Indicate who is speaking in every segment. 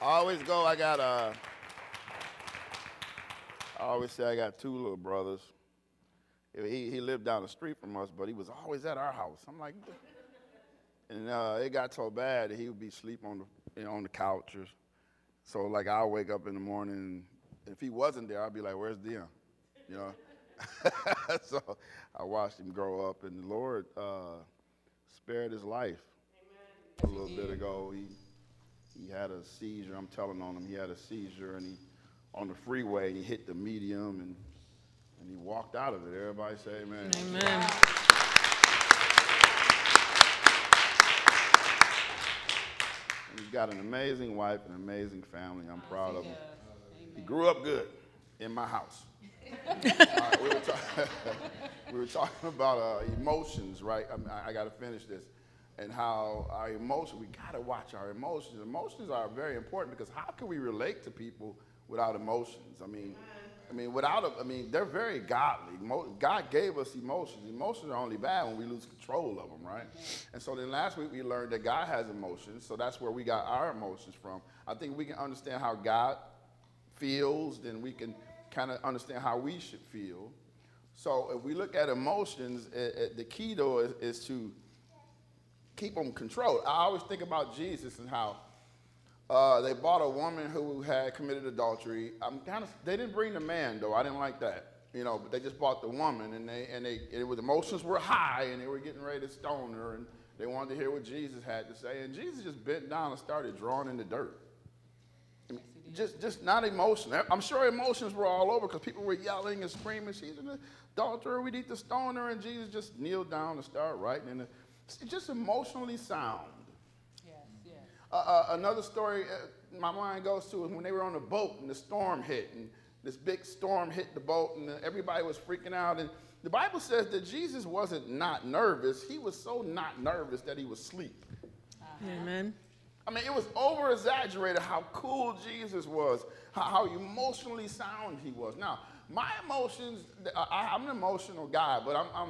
Speaker 1: I always go, I got, uh, I always say I got two little brothers. He, he lived down the street from us, but he was always at our house. I'm like, and uh, it got so bad that he would be asleep on the, you know, on the couch. Or, so, like, I'll wake up in the morning, and if he wasn't there, I'd be like, where's Dion? You know? so I watched him grow up, and the Lord uh, spared his life. Amen. A little bit ago, he, he had a seizure. I'm telling on him, he had a seizure, and he on the freeway, he hit the medium, and and he walked out of it. Everybody say amen.
Speaker 2: Amen.
Speaker 1: And he's got an amazing wife, an amazing family. I'm proud of him. He grew up good in my house. right, we, were we, were talking about uh, emotions, right? I, mean, I, I got to finish this. And how our emotions, we got to watch our emotions. Emotions are very important because how can we relate to people without emotions? I mean, I mean, without, a, I mean, they're very godly. God gave us emotions. Emotions are only bad when we lose control of them, right? And so then last week we learned that God has emotions, so that's where we got our emotions from. I think we can understand how God feels, then we can kind of understand how we should feel. So if we look at emotions, it, it, the key though is, is to keep them controlled. I always think about Jesus and how uh, they bought a woman who had committed adultery. I'm kind of, they didn't bring the man though. I didn't like that, you know. But they just bought the woman, and they and they it was emotions were high, and they were getting ready to stone her, and they wanted to hear what Jesus had to say. And Jesus just bent down and started drawing in the dirt. I mean, just just not emotional. I'm sure emotions were all over because people were yelling and screaming. She's an adulterer. We need to stone her, and Jesus just kneeled down and started writing. And just emotionally sound. Uh, uh, another story uh, my mind goes to is when they were on a boat and the storm hit, and this big storm hit the boat, and everybody was freaking out. And the Bible says that Jesus wasn't not nervous; he was so not nervous that he was asleep.
Speaker 2: Uh-huh. Amen.
Speaker 1: I mean, it was over exaggerated how cool Jesus was, how, how, emotionally sound he was. Now, my emotions, I, am an emotional guy, but I'm, I'm,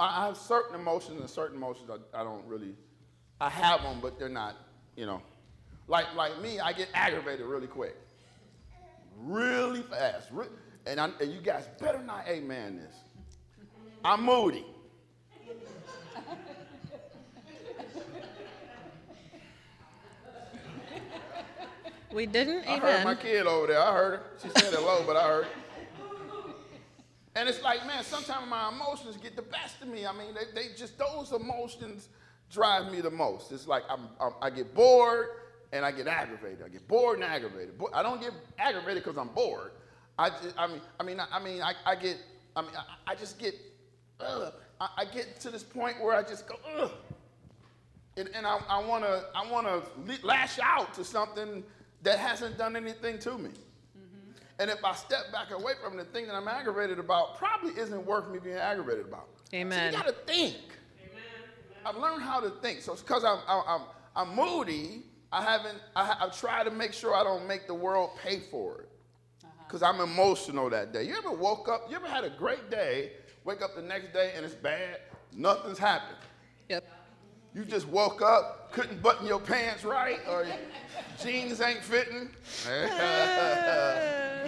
Speaker 1: i have certain emotions and certain emotions I, I don't really, I have them, but they're not you know. Like, like me, I get aggravated really quick. Really fast. And, I, and you guys better not amen this. I'm moody.
Speaker 2: We didn't.
Speaker 1: I
Speaker 2: Amen.
Speaker 1: heard my kid over there. I heard her. She said hello, but I heard. And it's like, man, sometimes my emotions get the best of me. I mean, they, they just, those emotions drive me the most. It's like I'm, I'm, i get bored and I get aggravated. I get bored and aggravated. I don't get aggravated because I'm bored. I, just, I mean, I mean, I, I mean, I, I, get, I mean, I, just get, ugh. I, get to this point where I just go, ugh. And, and I, I want to, I want to lash out to something that hasn't done anything to me. And if I step back away from the thing that I'm aggravated about, probably isn't worth me being aggravated about.
Speaker 2: Amen.
Speaker 1: So you got to think. Amen. I've learned how to think. So it's because I'm, I'm, I'm moody, I haven't, I, have tried to make sure I don't make the world pay for it. Because uh-huh. I'm emotional that day. You ever woke up, you ever had a great day, wake up the next day and it's bad? Nothing's happened.
Speaker 2: Yep.
Speaker 1: You just woke up, couldn't button your pants right, or jeans ain't fitting.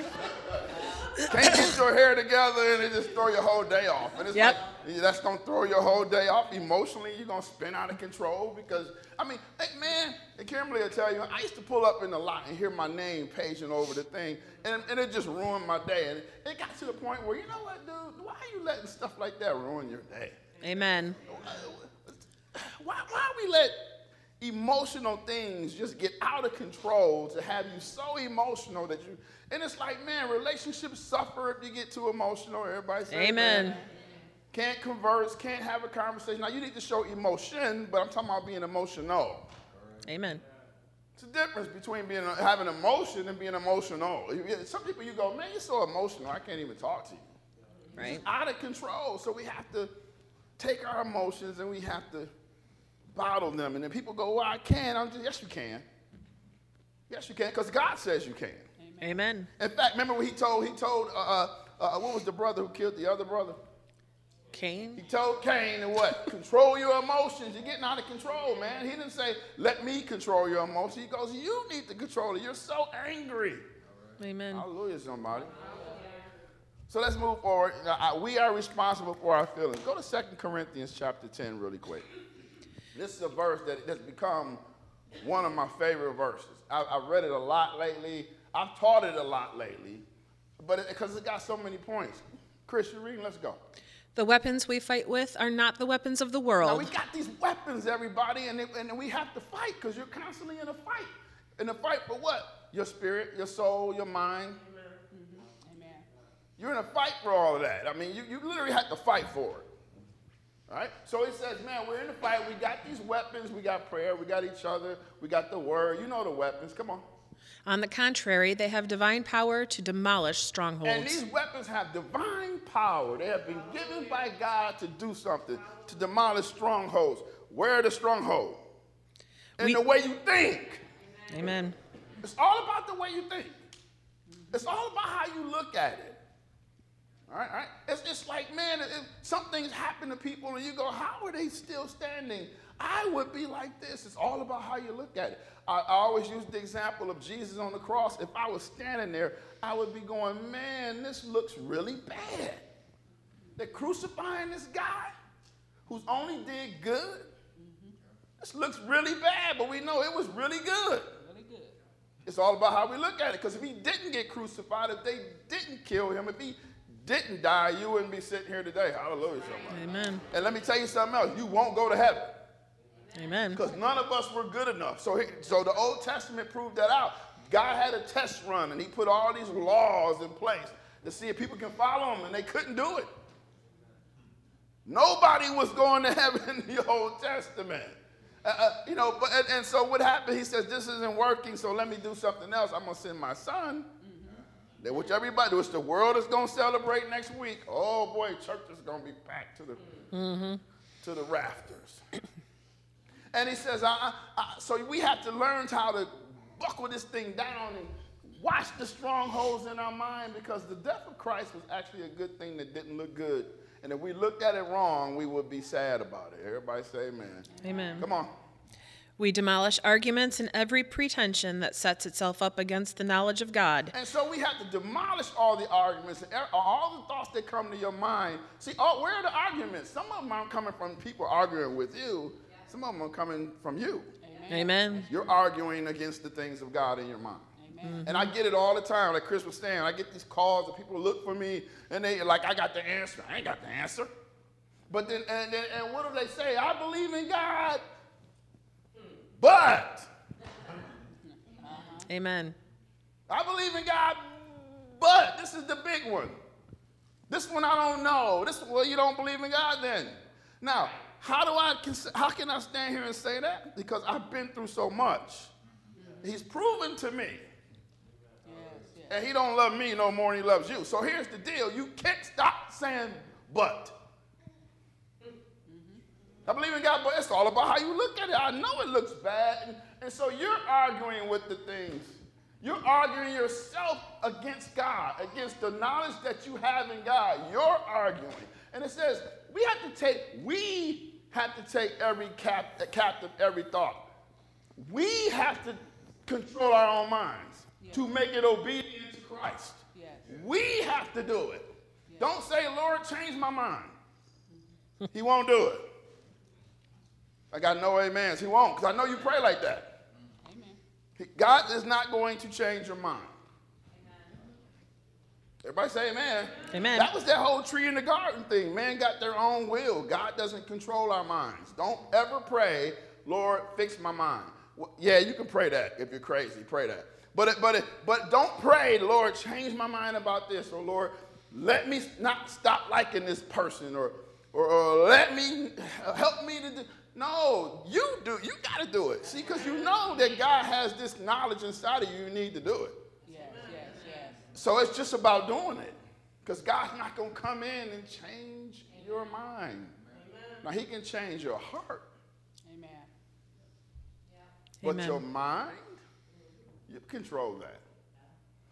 Speaker 1: Can't get your hair together and it just throw your whole day off. And it's
Speaker 2: yep.
Speaker 1: like, that's gonna throw your whole day off. Emotionally, you're gonna spin out of control because, I mean, hey, man, and Kimberly will tell you, I used to pull up in the lot and hear my name paging over the thing, and, and it just ruined my day. And it got to the point where, you know what, dude, why are you letting stuff like that ruin your day?
Speaker 2: Amen.
Speaker 1: Why, why we let emotional things just get out of control to have you so emotional that you and it's like man relationships suffer if you get too emotional. Everybody say
Speaker 2: amen. Man.
Speaker 1: can't converse can't have a conversation. Now you need to show emotion but i'm talking about being emotional.
Speaker 2: Amen.
Speaker 1: It's a difference between being having emotion and being emotional. Some people you go man you're so emotional i can't even talk to you.
Speaker 2: Right.
Speaker 1: it's out of control. So we have to take our emotions and we have to bottle them. And then people go, well, I can. I'm just, yes, you can. Yes, you can, because God says you can.
Speaker 2: Amen.
Speaker 1: In fact, remember what he told, he told, uh, uh, uh, what was the brother who killed the other brother?
Speaker 2: Cain.
Speaker 1: He told Cain to what? control your emotions. You're getting out of control, man. He didn't say, let me control your emotions. He goes, you need to control it. You're so angry.
Speaker 2: Amen.
Speaker 1: Hallelujah, somebody. So let's move forward. Now, I- we are responsible for our feelings. Go to 2 Corinthians chapter 10 really quick. This is a verse that has become one of my favorite verses. I, I've read it a lot lately. I've taught it a lot lately, but because it, got so many points. Chris, you're reading? Let's go.
Speaker 2: The weapons we fight with are not the weapons of the
Speaker 1: Now
Speaker 2: world.
Speaker 1: we got these weapons, everybody, and, it, and we have to fight because you're constantly in a fight. In a fight for what? Your spirit, your soul, your mind. Amen. Mm-hmm. You're in a fight for all of that. I mean, you, you literally have to fight for it. All right? So he says, man, we're in a fight. We got these weapons. We got prayer. We got each other. We got the word. You know the weapons. Come on.
Speaker 2: On the contrary, they have divine power to demolish strongholds.
Speaker 1: And these weapons have divine power. They have been given by God to do something, to demolish strongholds. Where are the strongholds? In
Speaker 2: We-
Speaker 1: the way you think.
Speaker 2: Amen.
Speaker 1: It's all about the way you think. It's all about how you look at it. All right, all right? It's, it's like, man, if something's happened to people and you go, how are they still standing? I would be like this. It's all about how you look at it. I, I always use the example of Jesus on the cross. If I was standing there, I would be going, man, this looks really bad. They're crucifying this guy who's only did good. This looks really bad, but we know it was really good. It's all about how we look at it. Because if he didn't get crucified, if they didn't kill him, if he didn't die, you wouldn't be sitting here today. Hallelujah. Somebody.
Speaker 2: Amen.
Speaker 1: And let me tell you something else. You won't go to heaven
Speaker 2: Amen.
Speaker 1: because none of us were good enough. So, he, so the Old Testament proved that out. God had a test run, and He put all these laws in place to see if people can follow them, and they couldn't do it. Nobody was going to heaven in the Old Testament. Uh, uh, you know, but and, and so what happened? He says, "This isn't working, so let me do something else. I'm gonna send my son." That which everybody, which the world is gonna celebrate next week. Oh boy, church is gonna be packed to the mm-hmm. to the rafters. And he says, I, I, I, so we have to learn how to buckle this thing down and watch the strongholds in our mind because the death of Christ was actually a good thing that didn't look good. And if we looked at it wrong, we would be sad about it. Everybody say amen.
Speaker 2: Amen.
Speaker 1: Come on.
Speaker 2: We demolish arguments and every pretension that sets itself up against the knowledge of God.
Speaker 1: And so we have to demolish all the arguments and er- all the thoughts that come to your mind. See, all, where are the arguments? Some of them aren't coming from people arguing with you. Some of them are coming from you.
Speaker 2: Amen.
Speaker 1: You're arguing against the things of God in your mind. And I get it all the time. Like Chris was saying, I get these calls that people look for me and they like, I got the answer. I ain't got the answer. But then, and, then, and what do they say? I believe in God, but
Speaker 2: Amen.
Speaker 1: I believe in God, but this is the big one. This one I don't know. This well, you don't believe in God then. Now, how do I how can I stand here and say that? Because I've been through so much. He's proven to me. And he don't love me no more than he loves you. So here's the deal. You can't stop saying but. I believe in God, but it's all about how you look at it. I know it looks bad. And, and so you're arguing with the things. You're arguing yourself against God, against the knowledge that you have in God. You're arguing. And it says, we have to take, we have to take every cap, captive, every thought. We have to control our own minds to make it obedient to Christ. We have to do it. Don't say, Lord, change my mind. he won't do it. I got no amens. He won't, because I know you pray like that. Amen. God is not going to change your mind. Everybody say amen.
Speaker 2: Amen.
Speaker 1: That was that whole tree in the garden thing. Man got their own will. God doesn't control our minds. Don't ever pray, Lord, fix my mind. Well, yeah, you can pray that if you're crazy. Pray that. But but but don't pray, Lord, change my mind about this, or Lord, let me not stop liking this person, or or, or let me uh, help me to do. No, you do. You got to do it. See, because you know that God has this knowledge inside of you. You need to do it.
Speaker 3: Yes, yes, yes.
Speaker 1: So it's just about doing it. Because God's not going to come in and change your mind. Now, He can change your heart,
Speaker 3: Amen.
Speaker 1: but
Speaker 2: Amen.
Speaker 1: your mind, you control that.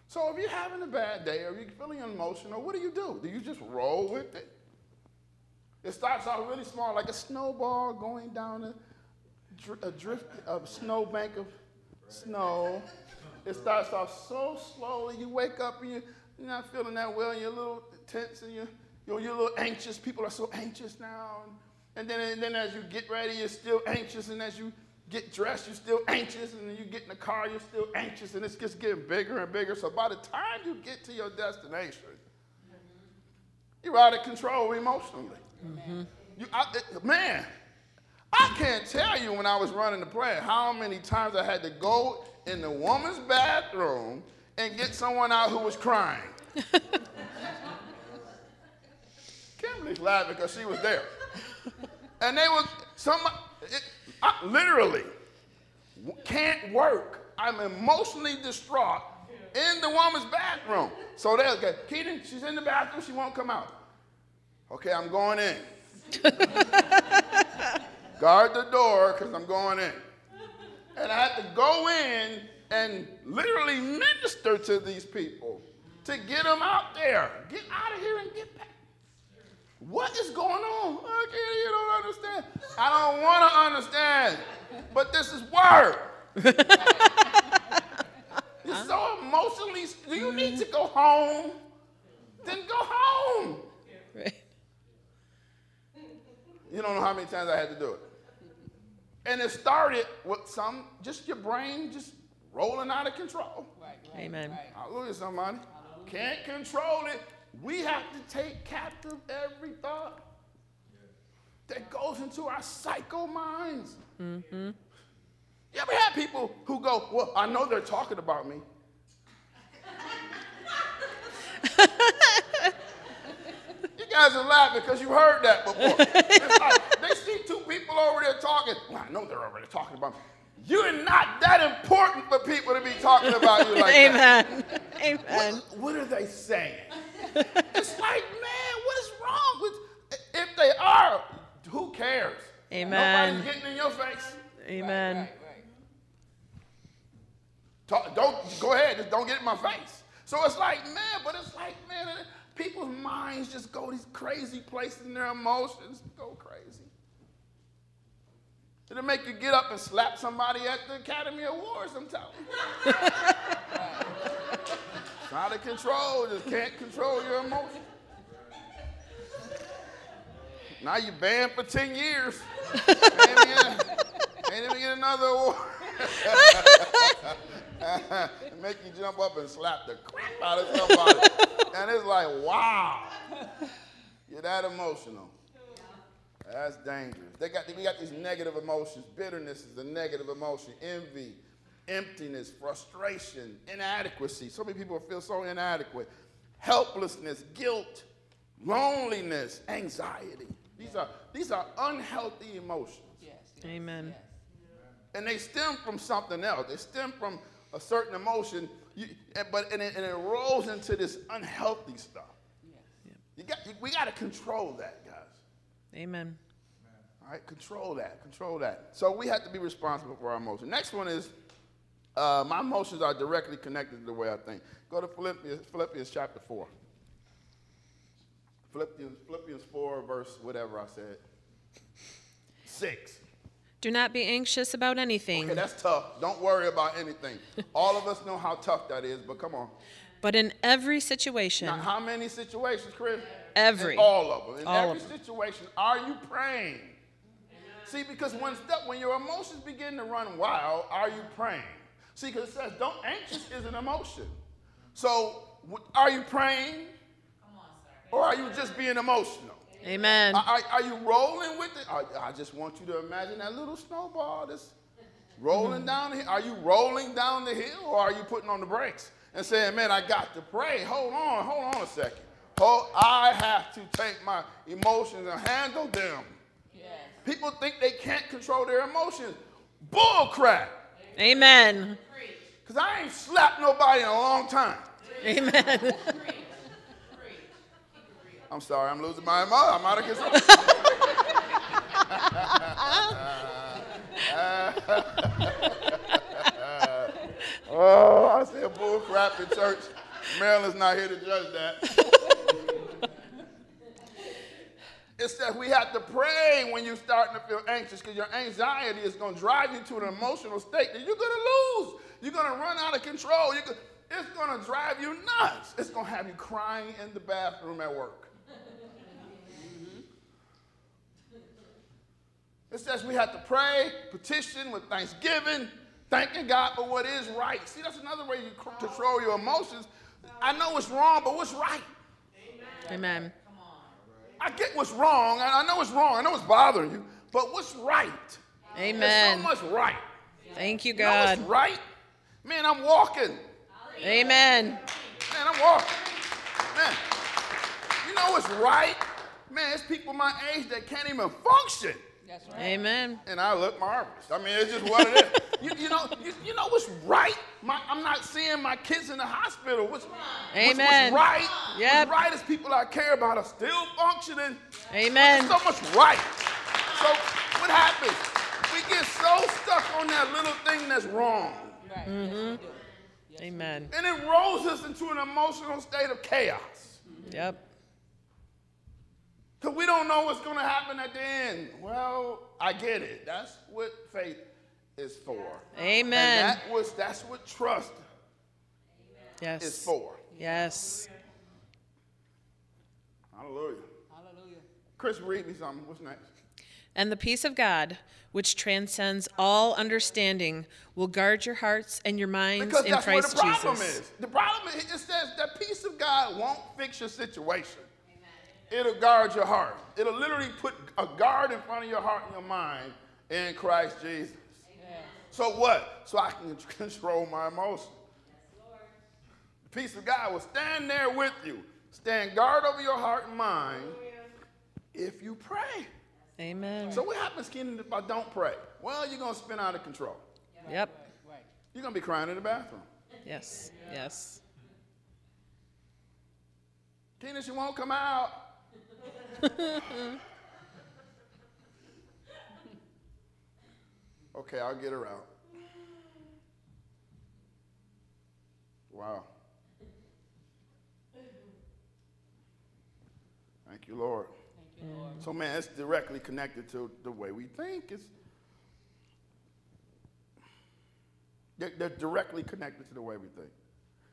Speaker 1: So if you're having a bad day or you're feeling emotional, what do you do? Do you just roll with it? It starts off really small, like a snowball going down a, a drift, a snowbank of snow. It starts off so slowly. You wake up and you, you're not feeling that well, and you're a little tense and you're, you're, you're a little anxious. People are so anxious now. And, and then, and then as you get ready, you're still anxious. And as you get dressed, you're still anxious. And then you get in the car, you're still anxious. And it's just getting bigger and bigger. So by the time you get to your destination, you're out of control emotionally. You, I, it- man, I can't tell you when I was running the plant how many times I had to go in the woman's bathroom and get someone out who was crying. Kimberly's laughing because she was there. And they were, some, it, I literally can't work. I'm emotionally distraught in the woman's bathroom. So they'll get, Keaton, she's in the bathroom, she won't come out. Okay, I'm going in. Guard the door because I'm going in. And I had to go in and literally minister to these people to get them out there. Get out of here and get back. What is going on? Okay, you don't understand. I don't want to understand, but this is word. You're so emotionally. Do you need to go home? Then go home.
Speaker 2: Right.
Speaker 1: You don't know how many times I had to do it. And it started with some, just your brain just rolling out of control.
Speaker 3: Right, right.
Speaker 2: Amen.
Speaker 3: Right.
Speaker 1: Hallelujah, somebody. Can't control it. We have to take captive every thought that goes into our psycho minds. Mm-hmm. You ever had people who go, Well, I know they're talking about me. Guys are laughing because you heard that before. It's like, they see two people over there talking. Well, I know they're already talking about me. You're not that important for people to be talking about you like that.
Speaker 2: Amen. Amen.
Speaker 1: What, what are they saying? it's like, man, what is wrong with? If they are, who cares?
Speaker 2: Amen.
Speaker 1: Nobody's getting in your face.
Speaker 2: Amen.
Speaker 3: Right, right.
Speaker 1: Talk, don't go ahead. Just don't get in my face. So it's like, man, but it's like, man, people's minds just go these crazy places, and their emotions go crazy. It'll make you get up and slap somebody at the Academy Awards. I'm telling you. Out of control. Just can't control your emotions. Now you banned for 10 years. Can't even get, can't even get another award. Make you jump up and slap the crap out of somebody. and it's like, wow. You're that emotional. That's dangerous. They got, we got these negative emotions. Bitterness is a negative emotion. Envy, emptiness, frustration, inadequacy. So many people feel so inadequate. Helplessness, guilt, loneliness, anxiety. These are, these are unhealthy emotions.
Speaker 3: Yes, yes,
Speaker 2: Amen.
Speaker 3: yes.
Speaker 1: And they stem from something else. They stem from a certain emotion, you, but, and, it, and it rolls into this unhealthy stuff.
Speaker 3: Yes.
Speaker 1: You got, you, we got to control that, guys.
Speaker 2: Amen.
Speaker 1: All right, control that, control that. So we have to be responsible for our emotions. Next one is uh, my emotions are directly connected to the way I think. Go to Philippians, Philippians chapter 4. Philippians, Philippians 4, verse whatever I said. 6.
Speaker 2: Do not be anxious about anything,
Speaker 1: Okay, that's tough. Don't worry about anything. All of us know how tough that is, but come on.
Speaker 2: but in every situation,
Speaker 1: Now, how many situations, Chris?
Speaker 2: Every.
Speaker 1: In all of them. In
Speaker 2: All
Speaker 1: every
Speaker 2: of them.
Speaker 1: situation, are you praying? See, because when stuff, when your emotions begin to run wild, are you praying? See, because it says, don't anxious is an emotion. So, w- are you praying? Come on, sir. Or are you just being emotional?
Speaker 2: Amen.
Speaker 1: Are, are- are you rolling with it? I, I just want you to imagine that little snowball that's rolling mm-hmm. down the hill. Are you rolling down the hill or are you putting on the brakes and saying, man, I got to pray? Hold on, hold on a second. Hold, I have to take my emotions and handle them.
Speaker 3: Yes.
Speaker 1: People think they can't control their emotions. Bull crap.
Speaker 2: Amen.
Speaker 1: Because I ain't slapped nobody in a long time.
Speaker 2: Amen.
Speaker 1: I'm sorry, I'm losing my mind. I'm out of control. oh, I said bull crap in church. Marilyn's not here to judge that. It says we have to pray when you're starting to feel anxious because your anxiety is going to drive you to an emotional state that you're going to lose. You're going to run out of control. Go, it's going to drive you nuts. It's going to have you crying in the bathroom at work. It says we have to pray, petition with thanksgiving, thanking God for what is right. See, that's another way you control your emotions. I know it's wrong, but what's right?
Speaker 2: Amen.
Speaker 1: I get what's wrong. I know it's wrong. I know it's bothering you, but what's right?
Speaker 2: Amen.
Speaker 1: There's so much right.
Speaker 2: Thank you,
Speaker 1: You know
Speaker 2: God.
Speaker 1: what's right? Man, I'm walking.
Speaker 2: Amen.
Speaker 1: Man, I'm walking. Man, you know what's right? Man, it's people my age that can't even function.
Speaker 3: That's right.
Speaker 2: Amen.
Speaker 1: and I look marvelous. I mean, it's just what it is. You, you know, you, you know what's right? My, I'm not seeing my kids in the hospital. What's, what's-
Speaker 2: Amen.
Speaker 1: what's right?
Speaker 2: Yep.
Speaker 1: What's right is people I care about are still functioning.
Speaker 2: Amen.
Speaker 1: There's so much right. So what happens? We get so stuck on that little thing that's wrong.
Speaker 3: Right. Yes, we mm-hmm. do.
Speaker 2: Amen.
Speaker 1: And it rolls us into an emotional state of chaos.
Speaker 2: Yep.
Speaker 1: Because we don't know what's going to happen at the end. Well, I get it. That's what faith is for.
Speaker 2: Amen.
Speaker 1: And that was that's what trust is
Speaker 2: Yes.
Speaker 1: for.
Speaker 2: Yes.
Speaker 1: Hallelujah.
Speaker 3: Hallelujah.
Speaker 1: Chris, read me something. What's next?
Speaker 2: And the peace of God, which transcends all understanding, will guard your hearts and your minds
Speaker 1: Because
Speaker 2: in
Speaker 1: that's
Speaker 2: Christ
Speaker 1: where the problem
Speaker 2: Jesus.
Speaker 1: is. The problem is it says that peace of God won't fix your situation. It'll guard your heart. It'll literally put a guard in front of your heart and your mind in Christ Jesus.
Speaker 3: Yes.
Speaker 1: So what? So I can control my emotions. The peace of God will stand there with you, stand guard over your heart and mind if you pray.
Speaker 2: Amen.
Speaker 1: So what happens, Kenan, if I don't pray? Well, you're gonna spin out of control.
Speaker 2: Yep.
Speaker 3: Right.
Speaker 1: You're gonna be crying in the bathroom.
Speaker 2: Yes. Yes.
Speaker 1: Kenan, she won't come out. okay, I'll get her out. Wow. Thank you, Lord.
Speaker 3: Thank you, Lord.
Speaker 1: So, man, it's directly connected to the way we think. It's they're, they're directly connected to the way we think.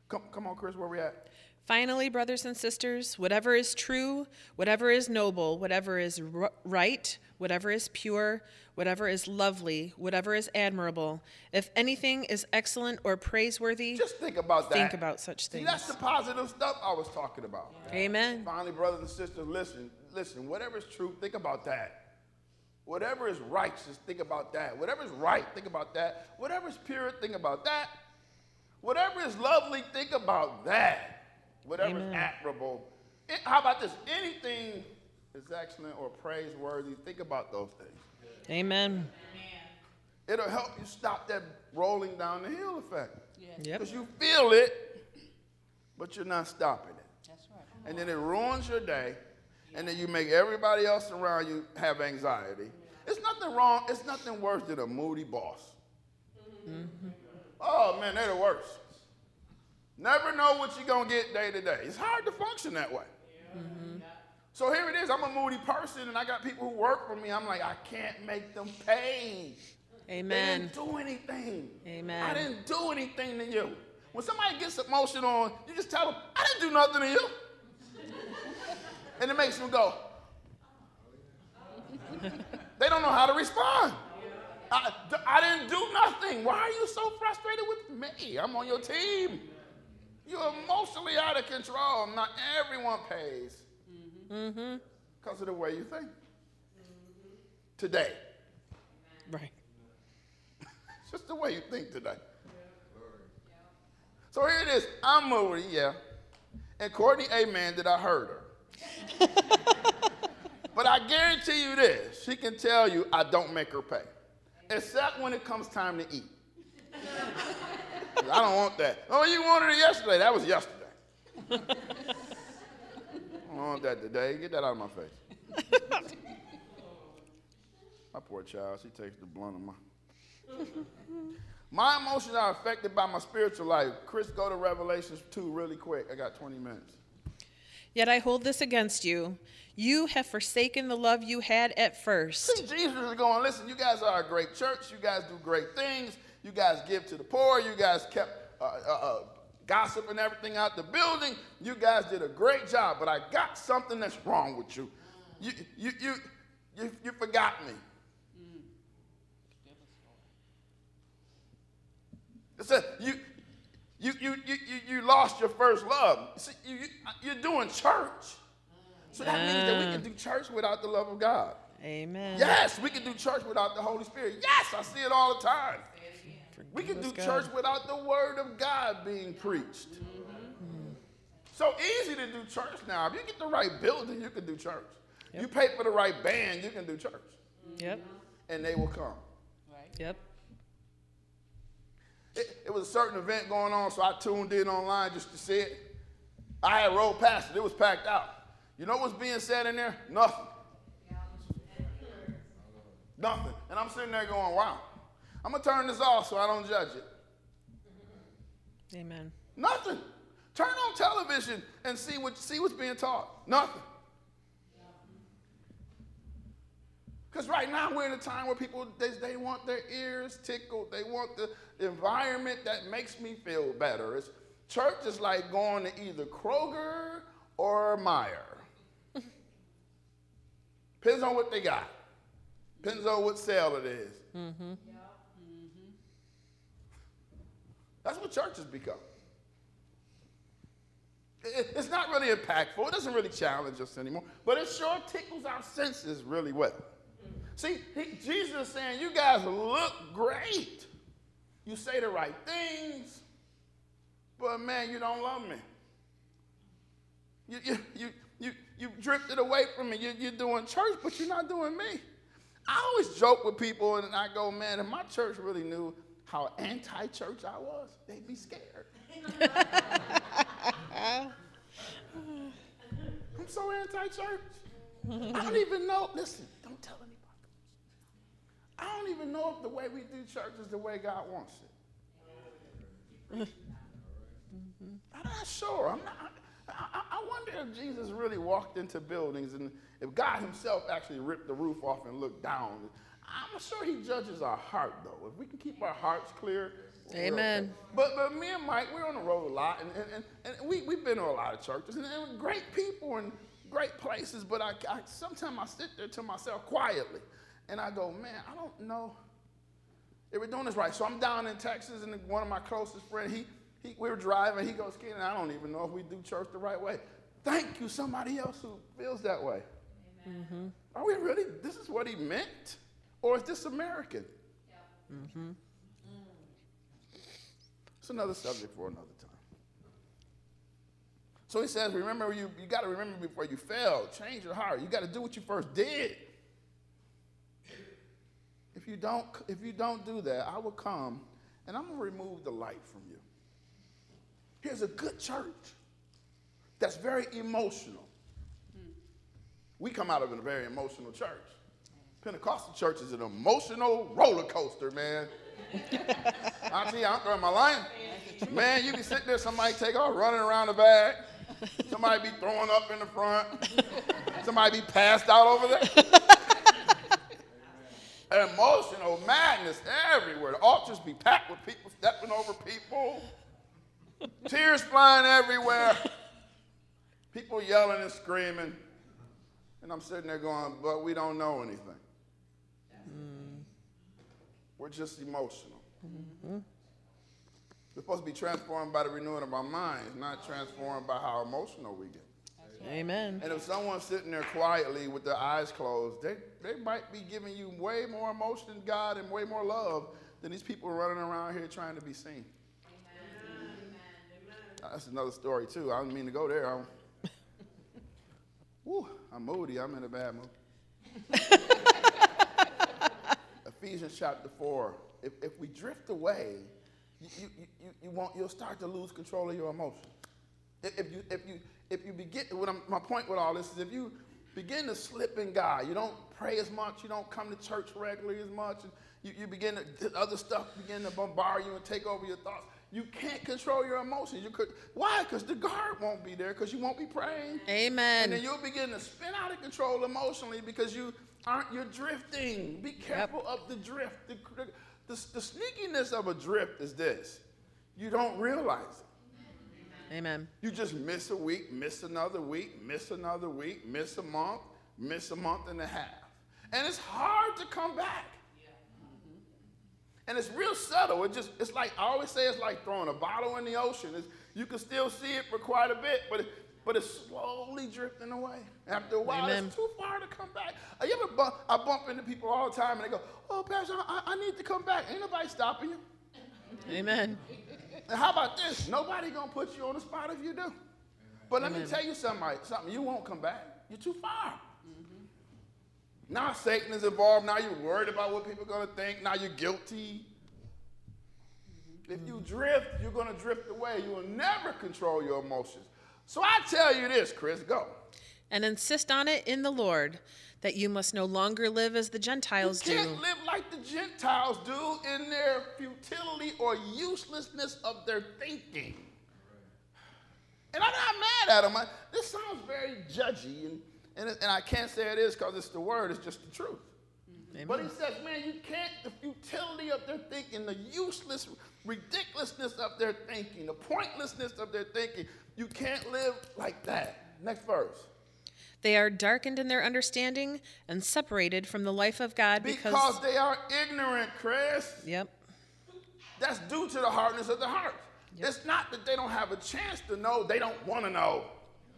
Speaker 1: Come, come on, Chris, where we at?
Speaker 2: Finally, brothers and sisters, whatever is true, whatever is noble, whatever is r- right, whatever is pure, whatever is lovely, whatever is admirable, if anything is excellent or praiseworthy,
Speaker 1: Just think about that.
Speaker 2: think about such
Speaker 1: See,
Speaker 2: things.
Speaker 1: that's the positive stuff I was talking about.
Speaker 2: Amen.
Speaker 1: Finally, brothers and sisters, listen, listen. Whatever is true, think about that. Whatever is righteous, think about that. Whatever is right, think about that. Whatever is pure, think about that. Whatever is lovely, think about that. Whatever is
Speaker 2: Amen.
Speaker 1: admirable. Eh, How about this? Anything is excellent or praiseworthy, think about those things.
Speaker 2: Amen.
Speaker 1: It'll help you stop that rolling down the hill effect.
Speaker 2: Yep.
Speaker 1: Because you feel it, but you're not stopping it.
Speaker 3: That's right.
Speaker 1: and then it ruins your day, and then you make everybody else around you have anxiety. It's nothing wrong. It's nothing worse than a moody boss. Oh man, they're the worst. Never know what you're gonna get day to day. It's hard to function that way. So here it is. I'm a moody person, and I got people who work for me. I'm like, I can't make them pay.
Speaker 2: Amen.
Speaker 1: They didn't do anything.
Speaker 2: Amen.
Speaker 1: I didn't do anything to you. When somebody gets emotional, you just tell them, I didn't do nothing to you. and it makes them go. they don't know how to respond. I, I didn't do nothing. Why are you so frustrated with me? I'm on your team. You're emotionally out of control. Not everyone pays mm-hmm. because of the way you think. Today.
Speaker 2: Right.
Speaker 1: It's just the way you think today. So here it is. I'm moody, yeah. And Courtney, amen, that I heard her. but I guarantee you this she can tell you I don't make her pay, except when it comes time to eat. I don't want that. Oh, you wanted it yesterday. That was yesterday. I don't want that today. Get that out of my face. my poor child, she takes the blunt of my. My emotions are affected by my spiritual life. Chris, go to Revelations 2 really quick. I got 20 minutes.
Speaker 2: Yet I hold this against you. You have forsaken the love you had at
Speaker 1: See,
Speaker 2: first.
Speaker 1: Jesus is going, listen, you guys are a great church. You guys do great things. You guys give to the poor. You guys kept uh, uh, uh, gossip and everything out the building. You guys did a great job, but I got something that's wrong with you. You, you, you, you, you forgot me. It said, you, you, you, you, you, lost your first love. See, you, you, you're doing church. So that means that we can do church without the love of God.
Speaker 2: Amen.
Speaker 1: Yes, we can do church without the Holy Spirit. Yes, I see it all the time. We can do
Speaker 2: Forgive us,
Speaker 1: church without the word of God being preached. So easy to do church now. If you get the right building, you can do church. You pay for the right band, you can do church.
Speaker 2: Yep.
Speaker 1: And they will come. Right.
Speaker 2: Yep.
Speaker 1: It, it was a certain event going on, so I tuned in online just to see it. I had rolled past it. It was packed out. You know what's being said in there? Nothing. Nothing. And I'm sitting there going, wow. I'm going to turn this off so I don't judge it.
Speaker 2: Amen.
Speaker 1: Nothing. Turn on television and see what see what's being taught. Nothing. Because right now we're in a time where people they, they want their ears tickled. They want the environment that makes me feel better. It's, church is like going to either Kroger or Meijer. Depends on what they got. Depends on what sale it is. Mm-hmm. That's what church has become. It's not really impactful. It doesn't really challenge us anymore, but it sure tickles our senses really well. See, he, Jesus is saying, You guys look great. You say the right things, but man, you don't love me. You, you, you, you, you drifted away from me. You, you're doing church, but you're not doing me. I always joke with people and I go, Man, if my church really knew how anti church I was, they'd be scared. I'm so anti-church. I don't even know. Listen, don't tell anybody. I don't even know if the way we do church is the way God wants it. I'm not sure. I'm not. I- I wonder if Jesus really walked into buildings and if God Himself actually ripped the roof off and looked down. I'm sure He judges our heart, though. If we can keep our hearts clear. we're okay.
Speaker 2: Amen.
Speaker 1: But, but me and Mike, we're on the road a lot, and, and, and, and we, we've been to a lot of churches, and, and great people and great places, but I, I sometimes I sit there to myself quietly, and I go, man, I don't know if we're doing this right. So I'm down in Texas, and one of my closest friends, he, he, we were driving, he goes, Kenan, I don't even know if we do church the right way. Thank you, somebody else who feels that way. Mm-hmm. Are we really, this is what he meant? Or is this American? Mm-hmm. It's another subject for another time. So he says, remember, you, you got to remember before you fail. Change your heart. You got to do what you first did. If you don't, if you don't do that, I will come and I'm going to remove the light from you. Here's a good church that's very emotional. Mm. We come out of a very emotional church. Pentecostal church is an emotional roller coaster, man. Auntie, I'm throwing my line. Man, you be sitting there, somebody take off running around the back. Somebody be throwing up in the front. Somebody be passed out over there. Emotional madness everywhere. The altars be packed with people stepping over people. Tears flying everywhere. People yelling and screaming. And I'm sitting there going, but we don't know anything. We're just emotional. We're supposed to be transformed by the renewing of our minds, not transformed by how emotional we get.
Speaker 2: Amen.
Speaker 1: And if someone's sitting there quietly with their eyes closed, they, they might be giving you way more emotion than God and way more love than these people running around here trying to be seen. Uh, That's another story, too. I don't mean to go there. I'm, Woo, I'm moody. I'm in a bad mood. Ephesians chapter 4. If, if we drift away, you, you, you, you won't, you'll start to lose control of your emotions. If, you, if you, if you begin, what I'm, my point with all this is if you begin to slip in God, you don't pray as much, you don't come to church regularly as much, and you, you begin to, other stuff begin to bombard you and take over your thoughts, You can't control your emotions. You could why? Because the guard won't be there because you won't be praying.
Speaker 2: Amen.
Speaker 1: And then you'll begin to spin out of control emotionally because you aren't you're drifting. Be careful of the drift. The, the, the sneakiness of a drift is this. You don't realize it.
Speaker 2: Amen.
Speaker 1: You just miss a week, miss another week, miss another week, miss a month, miss a month and a half. And it's hard to come back. And it's real subtle. It just it's like I always say it's like throwing a bottle in the ocean. It's, you can still see it for quite a bit, but but it's slowly drifting away. After a while,
Speaker 2: Amen.
Speaker 1: it's too far to come back. Uh, You ever bump, I bump into people all the time and they go, "Oh, Pastor, I, I need to come back." Ain't nobody stopping you.
Speaker 2: Amen.
Speaker 1: And how about this? Nobody gonna put you on the spot if you do. But let me tell you something, something. You won't come back. You're too far. Now Satan is involved. Now you're worried about what people are gonna think. Now you're guilty. If you drift, you're gonna drift away. You will never control your emotions. So I tell you this, Chris, go.
Speaker 2: And insist on it in the Lord that you must no longer live as the Gentiles
Speaker 1: you
Speaker 2: do.
Speaker 1: can't live like the Gentiles do in their futility or uselessness of their thinking. And I'm not mad at them. I, this sounds very judgy, and, and, and I can't say it is because it's the word, it's just the truth. But he says, man, you can't, the futility of their thinking, the useless ridiculousness of their thinking, the pointlessness of their thinking, you can't live like that. Next verse.
Speaker 2: They are darkened in their understanding and separated from the life of God because.
Speaker 1: Because they are ignorant, Chris.
Speaker 2: Yep.
Speaker 1: That's due to the hardness of the heart. It's not that they don't have a chance to know, they don't want to know.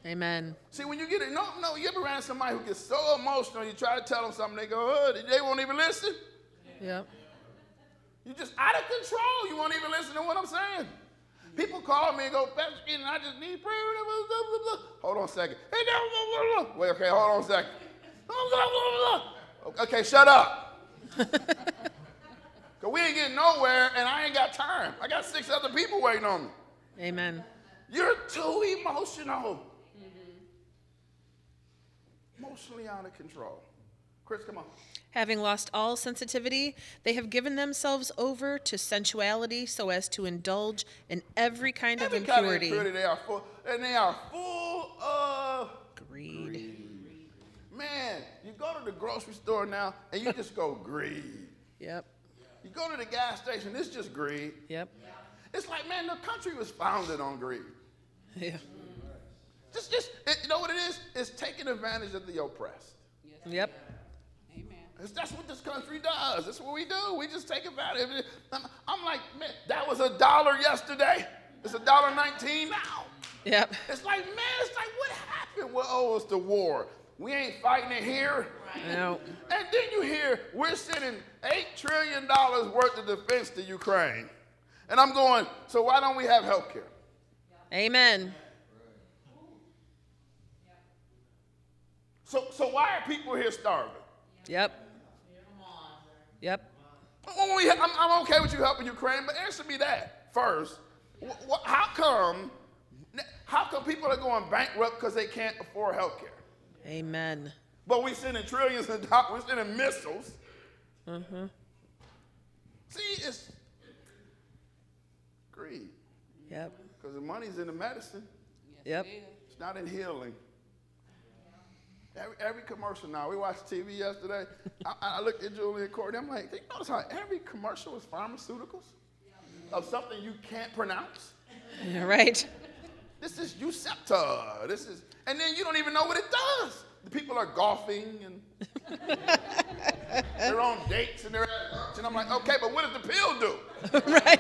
Speaker 2: Amen.
Speaker 1: See, when you get it, no, no, you ever ran somebody who gets so emotional, you try to tell them something, they go, oh, they won't even listen.
Speaker 2: Yep.
Speaker 1: You just out of control. You won't even listen to what I'm saying. People call me and go, Pastor Keaton, I just need prayer. blah, blah, blah, blah." Hold on a second. Wait, okay, hold on a second. Okay, shut up. Because we ain't getting nowhere and I ain't got time. I got six other people waiting on me.
Speaker 2: Amen.
Speaker 1: You're too emotional. Mm-hmm. Emotionally out of control. Chris, come on.
Speaker 2: Having lost all sensitivity, they have given themselves over to sensuality so as to indulge in every kind
Speaker 1: Every
Speaker 2: of
Speaker 1: kind of
Speaker 2: impurity.
Speaker 1: impurity they are full, and they are full of
Speaker 2: Greed.
Speaker 1: Man, you go to the grocery store now and you just go greed.
Speaker 2: Yep.
Speaker 1: You go to the gas station, it's just greed.
Speaker 2: Yep.
Speaker 1: It's like, man, the country was founded on greed.
Speaker 2: Yeah.
Speaker 1: Just, just, it- you know what it is? It's taking advantage of the oppressed.
Speaker 2: Yep.
Speaker 1: It's- that's what this country does. That's what we do. We just take advantage of it. I'm, like, man, that was a dollar yesterday. It's a dollar nineteen now.
Speaker 2: Yep.
Speaker 1: It's like, man, it's like, what happened? Well, oh, it's the war. We ain't fighting it here.
Speaker 2: No.
Speaker 1: And then you hear we're sending $8 trillion worth of defense to Ukraine. And I'm going, so why don't we have health care?
Speaker 2: Amen.
Speaker 1: So, so why are people here starving?
Speaker 2: Yep. Yep.
Speaker 1: I'm, I'm okay with you helping Ukraine, but answer me that first. How come, how come people are going bankrupt because they can't afford health care?
Speaker 2: Amen.
Speaker 1: But we're sending trillions of dollars, we're sending missiles.
Speaker 2: Mm-hmm.
Speaker 1: See, it's greed.
Speaker 2: Yep.
Speaker 1: Because the money's in the medicine.
Speaker 2: Yep.
Speaker 1: It's not in healing. Every, every commercial now, we watched TV yesterday. I, I looked at Julie and Courtney. I'm like, you notice how every commercial is pharmaceuticals of something you can't pronounce?
Speaker 2: Yeah, Right.
Speaker 1: This is Eucepta. This is, and then you don't even know what it does. The people are golfing and they're on dates and they're at lunch. And I'm like, okay, but what does the pill do?
Speaker 2: right.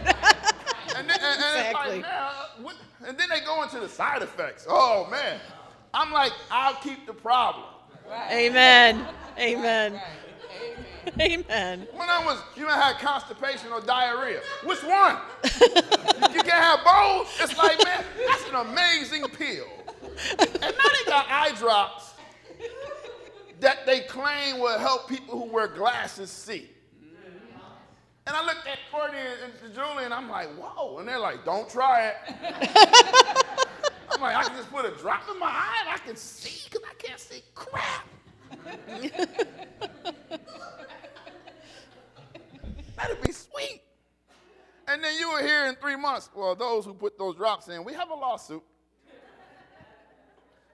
Speaker 1: And then, and, and
Speaker 2: Exactly.
Speaker 1: like, and then they go into the side effects. Oh man, I'm like, I'll keep the problem.
Speaker 2: Amen. Amen. Amen.
Speaker 1: When I was, you know, I had constipation or diarrhea. Which one? you can't have both. It's like, man, that's an amazing pill. And now they got eye drops that they claim will help people who wear glasses see. And I looked at Courtney and, and Julie, and I'm like, whoa. And they're like, don't try it. I'm like, I can just put a drop in my eye and I can see because I can't see crap. That'd be sweet. And then you were here in three months. Well, those who put those drops in, we have a lawsuit.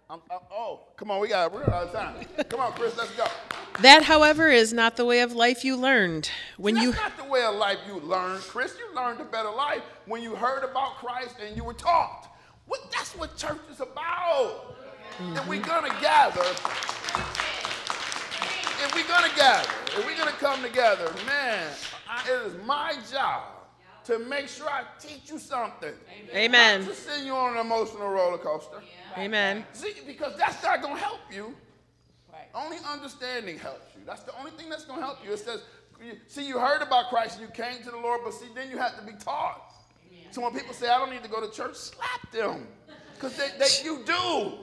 Speaker 1: I'm, I'm, oh, come on, we got we're out of time. Come on, Chris, let's go.
Speaker 2: That, however, is not the way of life you learned. When
Speaker 1: That's
Speaker 2: you
Speaker 1: not the way of life you learned, Chris. You learned a better life when you heard about Christ and you were taught. What, that's what church is about. And we're gonna gather. And we're gonna gather. And we're gonna come together. Man, I, it is my job to make sure I teach you something.
Speaker 2: Amen.
Speaker 1: Not to send you on an emotional roller coaster.
Speaker 2: Amen.
Speaker 1: See, because that's not gonna help you.
Speaker 3: Right.
Speaker 1: Only understanding helps you. That's the only thing that's going to help you. It says, see, you heard about Christ and you came to the Lord, but see, then you have to be taught. So when people say, I don't need to go to church, slap them. Because they, they, you do.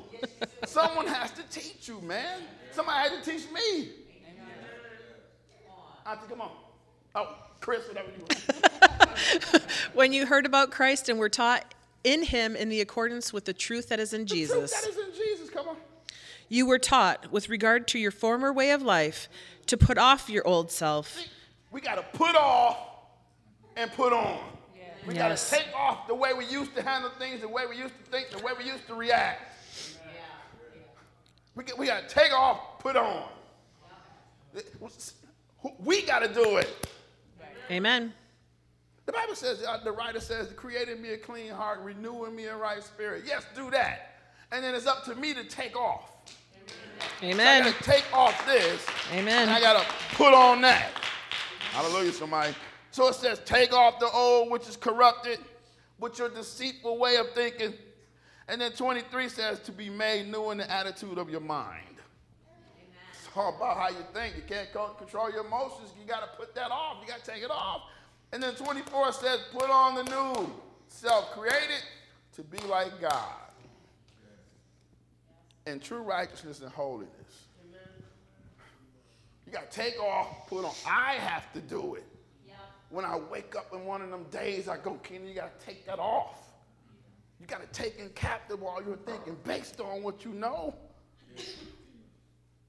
Speaker 1: Someone has to teach you, man. Somebody had to teach me. Auntie, come on. Oh, Chris, whatever you want.
Speaker 2: When you heard about Christ and were taught in him in the accordance with the truth that is in
Speaker 1: The truth
Speaker 2: Jesus.
Speaker 1: that is in Jesus, come on.
Speaker 2: You were taught, with regard to your former way of life, to put off your old self.
Speaker 1: We got to put off and put on. We got to take off the way we used to handle things, the way we used to think, the way we used to react. We, got- we got to take off, put on. We got to do it.
Speaker 2: Amen.
Speaker 1: The Bible says, uh, the writer says, create in me a clean heart, renewing me a right spirit. Yes, do that. And then it's up to me to take off. I
Speaker 2: Amen.
Speaker 1: got to take off this.
Speaker 2: Amen.
Speaker 1: And I got to put on that. Hallelujah, somebody. So it says, take off the old, which is corrupted, with your deceitful way of thinking. And then 23 says, to be made new in the attitude of your mind. It's all about how you think. You can't control your emotions. You got to put that off. You got to take it off. And then 24 says, put on the new self, created to be like God in true righteousness and holiness. You got to take off, put on. I have to do it. When I wake up in one of them days, I go, Kenny, you got to take that off. You got to take in captive all your thinking based on what you know.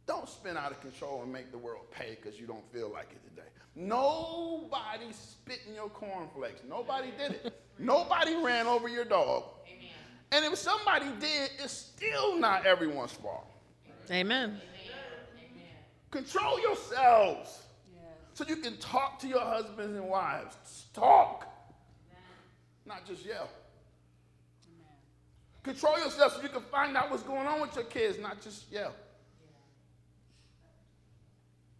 Speaker 1: Don't spin out of control and make the world pay because you don't feel like it today. Nobody spit in your cornflakes. Nobody did it. Nobody ran over your dog. And if somebody did, it's still not everyone's fault.
Speaker 2: Amen.
Speaker 1: Control yourselves so you can talk to your husbands and wives. Talk, not just yell. Control yourself so you can find out what's going on with your kids, not just yell.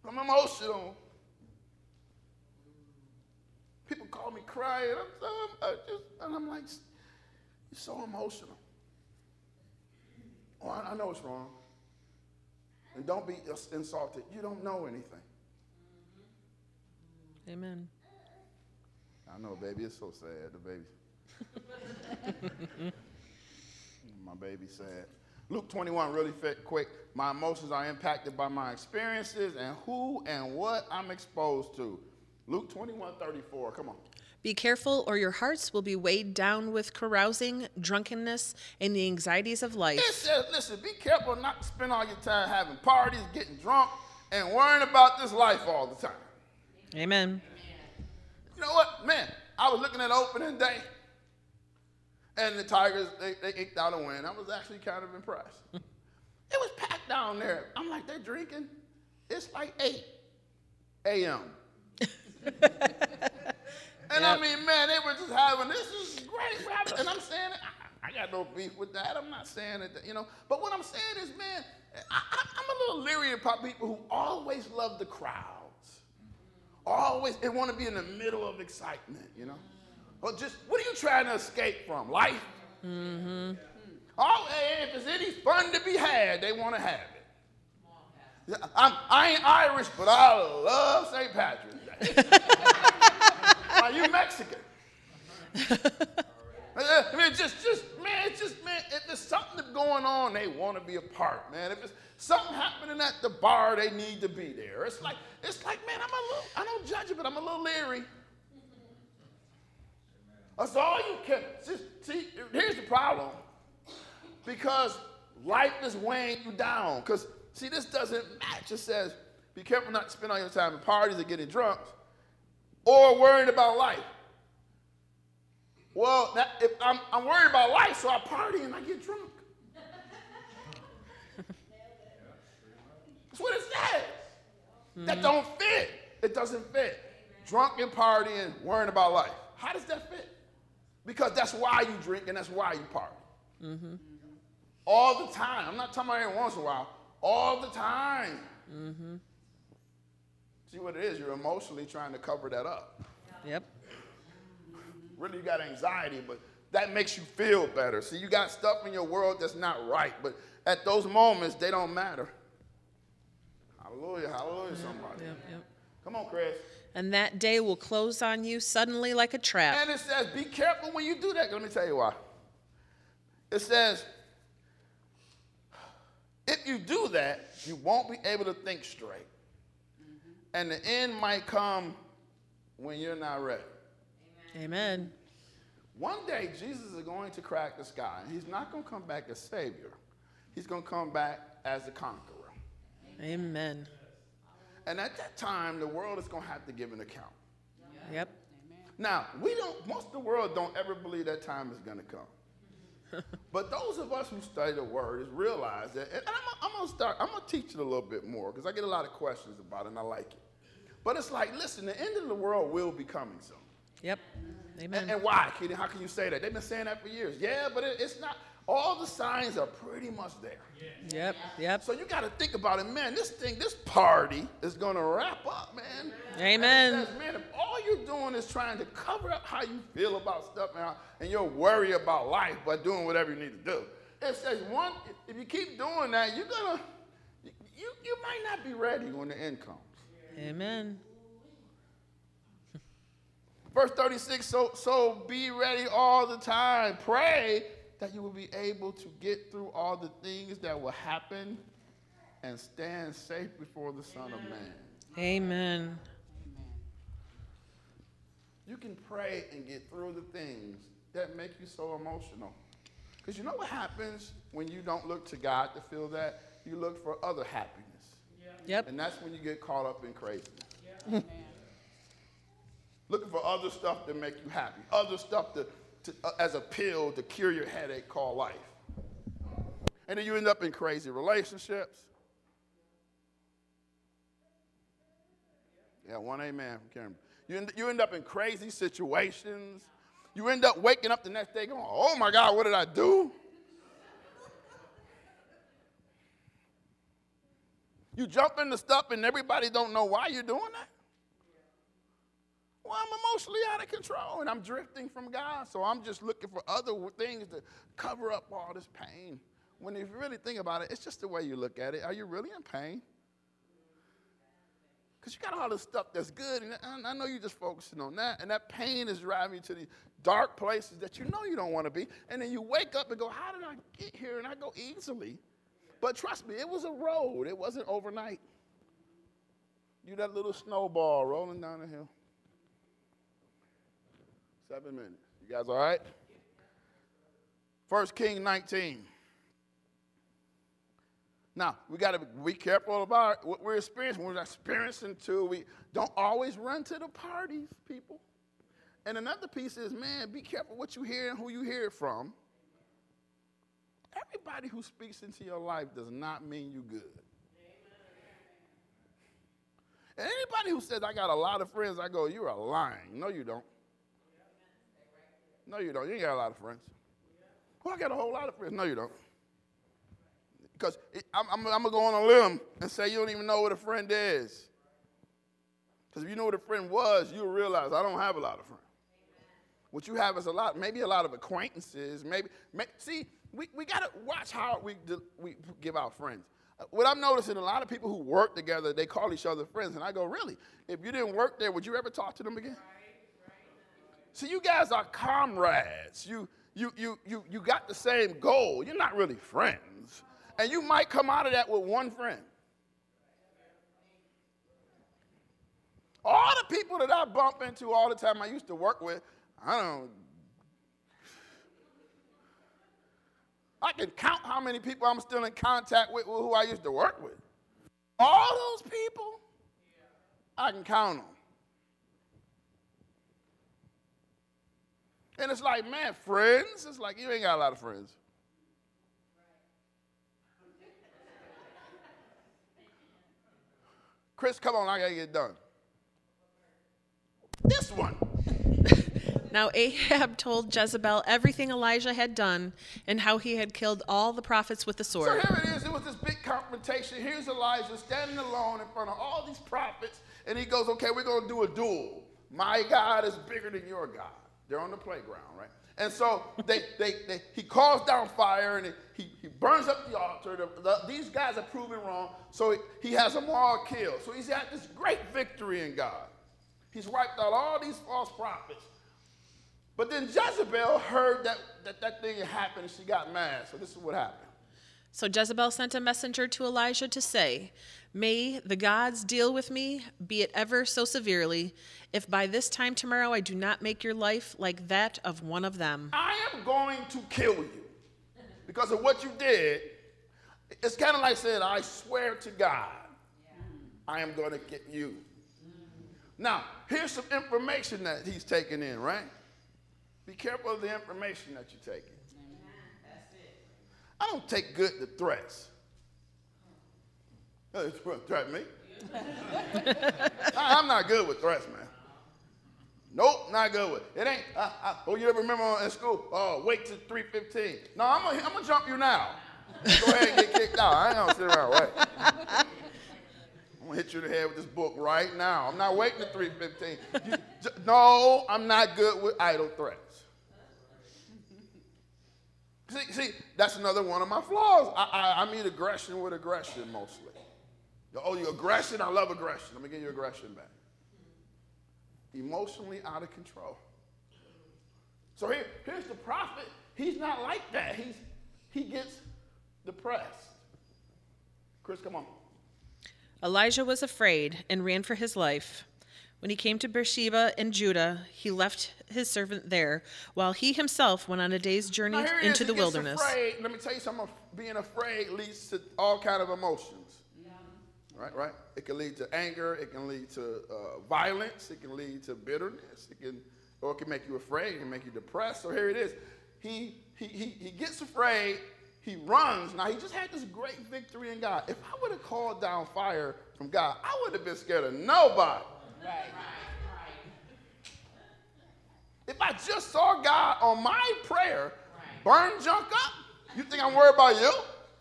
Speaker 1: I'm emotional. People call me crying. I'm so, I'm just, and I'm like, you're so emotional. Oh, I, I know it's wrong. And don't be insulted. You don't know anything.
Speaker 2: Amen.
Speaker 1: I know, baby. It's so sad. The baby. my baby sad. Luke 21, really fit, quick. My emotions are impacted by my experiences and who and what I'm exposed to. Luke 21, 34. Come on.
Speaker 2: Be careful, or your hearts will be weighed down with carousing, drunkenness, and the anxieties of life.
Speaker 1: It
Speaker 2: life.
Speaker 1: says, listen, be careful not to spend all your time having parties, getting drunk, and worrying about this life all the time.
Speaker 2: Amen.
Speaker 1: You know what, man? I was looking at opening day, and the Tigers they, they eked out a win. I was actually kind of impressed. it was packed down there. I'm like, they're drinking. It's like eight a.m. and I mean, man, they were just having this is great, and I'm saying I, I got no beef with that. I'm not saying it, you know. But what I'm saying is, man, I, I, I'm a little leery about people who always love the crowds always they want to be in the middle of excitement, you know. Or just what are you trying to escape from? Life. Mm-hmm. Oh, if there's any fun to be had, they want to have it. I'm, I ain't Irish, but I love St. Patrick's Day. Are you Mexican? I mean, just, just, man, it's just, man, if there's something going on, they want to be a part, man. If it's something happening at the bar, they need to be there. It's like, it's like, man, I'm a little, I don't judge it, but I'm a little leery. That's all you can. See, here's the problem. Because life is weighing you down. Because, see, this doesn't match. It says, be careful not to spend all your time in parties or getting drunk or worrying about life. Well, that, if I'm, I'm worried about life, so I party and I get drunk. That's what it says. Hmm. That don't fit. It doesn't fit. Drunk and partying, worrying about life. How does that fit? Because that's why you drink and that's why you party. Mm-hmm. All the time. I'm not talking about every once in a while. All the time. Mm-hmm. See what it is? You're emotionally trying to cover that up.
Speaker 2: Yep.
Speaker 1: Really, you got anxiety, but that makes you feel better. See, you got stuff in your world that's not right, but at those moments, they don't matter. Hallelujah, hallelujah, somebody.
Speaker 2: Yep. Yep.
Speaker 1: Come on, Chris.
Speaker 2: And that day will close on you suddenly like a trap.
Speaker 1: And it says, be careful when you do that. Let me tell you why. It says, if you do that, you won't be able to think straight. Mm-hmm. And the end might come when you're not ready.
Speaker 2: Amen.
Speaker 1: One day, Jesus is going to crack the sky. He's not going to come back as Savior, He's going to come back as the conqueror.
Speaker 2: Amen.
Speaker 1: And at that time, the world is going to have to give an account.
Speaker 2: Yep.
Speaker 1: Now, we don't, most of the world don't ever believe that time is going to come. but those of us who study the word is realize that, and I'm, I'm going to start, I'm going to teach it a little bit more because I get a lot of questions about it and I like it. But it's like, listen, the end of the world will be coming soon.
Speaker 2: Yep. Amen.
Speaker 1: And, and why, Katie? How can you say that? They've been saying that for years. Yeah, but it, it's not. All the signs are pretty much there.
Speaker 2: Yep. Yep.
Speaker 1: So you got to think about it, man. This thing, this party is going to wrap up, man.
Speaker 2: Amen.
Speaker 1: Says, man, if all you're doing is trying to cover up how you feel about stuff now, and you're worried about life by doing whatever you need to do, it says one. If you keep doing that, you're gonna, you you might not be ready when the end comes.
Speaker 2: Amen.
Speaker 1: Verse 36 so, so be ready all the time. Pray that you will be able to get through all the things that will happen and stand safe before the Son of Man.
Speaker 2: Amen.
Speaker 1: You can pray and get through the things that make you so emotional. Because you know what happens when you don't look to God to feel that? You look for other happiness.
Speaker 2: Yep.
Speaker 1: And that's when you get caught up in craziness. Looking for other stuff to make you happy, other stuff to, to, uh, as a pill to cure your headache called life. And then you end up in crazy relationships. Yeah, one amen from Karen. You end, you end up in crazy situations. You end up waking up the next day going, oh my God, what did I do? You jump into stuff and everybody don't know why you're doing that. Well, I'm emotionally out of control and I'm drifting from God, so I'm just looking for other things to cover up all this pain. When you really think about it, it's just the way you look at it. Are you really in pain? Because you got all this stuff that's good, and I, I know you're just focusing on that, and that pain is driving you to these dark places that you know you don't want to be. And then you wake up and go, How did I get here? And I go easily. But trust me, it was a road, it wasn't overnight. You that little snowball rolling down the hill. Seven minutes. You guys all right? First King 19. Now, we got to be careful about what we're experiencing. We're experiencing too. We don't always run to the parties, people. And another piece is, man, be careful what you hear and who you hear it from. Everybody who speaks into your life does not mean you good. And anybody who says, I got a lot of friends, I go, you're a lying. No, you don't. No, you don't. You ain't got a lot of friends. Well, I got a whole lot of friends. No, you don't. Because I'm, I'm, I'm going to go on a limb and say you don't even know what a friend is. Because if you know what a friend was, you'll realize I don't have a lot of friends. What you have is a lot, maybe a lot of acquaintances. Maybe, may, see, we, we got to watch how we, we give out friends. What I'm noticing, a lot of people who work together, they call each other friends. And I go, really? If you didn't work there, would you ever talk to them again? See, you guys are comrades. You, you, you, you, you got the same goal. You're not really friends. And you might come out of that with one friend. All the people that I bump into all the time I used to work with, I don't. I can count how many people I'm still in contact with who I used to work with. All those people, I can count them. And it's like, man, friends? It's like you ain't got a lot of friends. Chris, come on, I gotta get done. This one.
Speaker 2: Now Ahab told Jezebel everything Elijah had done and how he had killed all the prophets with the sword.
Speaker 1: So here it is. It was this big confrontation. Here's Elijah standing alone in front of all these prophets, and he goes, "Okay, we're gonna do a duel. My God is bigger than your God." They're on the playground, right? And so they, they, they he calls down fire and he, he burns up the altar. The- the- these guys are proven wrong, so he, he has them all killed. So he's had this great victory in God. He's wiped out all these false prophets. But then Jezebel heard that that, that thing happened and she got mad. So this is what happened.
Speaker 2: So Jezebel sent a messenger to Elijah to say, May the gods deal with me, be it ever so severely, if by this time tomorrow I do not make your life like that of one of them.
Speaker 1: I am going to kill you because of what you did. It's kind of like saying, I swear to God, I am going to get you. Now, here's some information that he's taking in, right? Be careful of the information that you're taking. I don't take good to threats. Threat me? I- I'm not good with threats, man. Nope, not good with it. Ain't. Uh, uh, oh, you ever remember in school? Oh, wait till 3:15. No, I'm gonna, I'm gonna jump you now. Go ahead and get kicked out. I ain't gonna sit around wait. I'm gonna hit you in the head with this book right now. I'm not waiting till 3:15. You- j- no, I'm not good with idle threats. See, see, that's another one of my flaws. I, I, I meet aggression with aggression mostly. Oh, you aggression? I love aggression. Let me get your aggression back emotionally out of control. So here, here's the prophet. He's not like that. He's he gets depressed. Chris, come on.
Speaker 2: Elijah was afraid and ran for his life. When he came to Beersheba in Judah, he left his servant there, while he himself went on a day's journey
Speaker 1: Now
Speaker 2: into
Speaker 1: is,
Speaker 2: the wilderness.
Speaker 1: Afraid. Let me tell you something. Being afraid leads to all kind of emotions. Right, right. It can lead to anger. It can lead to uh, violence. It can lead to bitterness. It can, or it can make you afraid. It can make you depressed. So here it is. He he he, he gets afraid. He runs. Now he just had this great victory in God. If I would have called down fire from God, I would have been scared of nobody.
Speaker 3: Right.
Speaker 1: If I just saw God on my prayer burn junk up, you think I'm worried about you?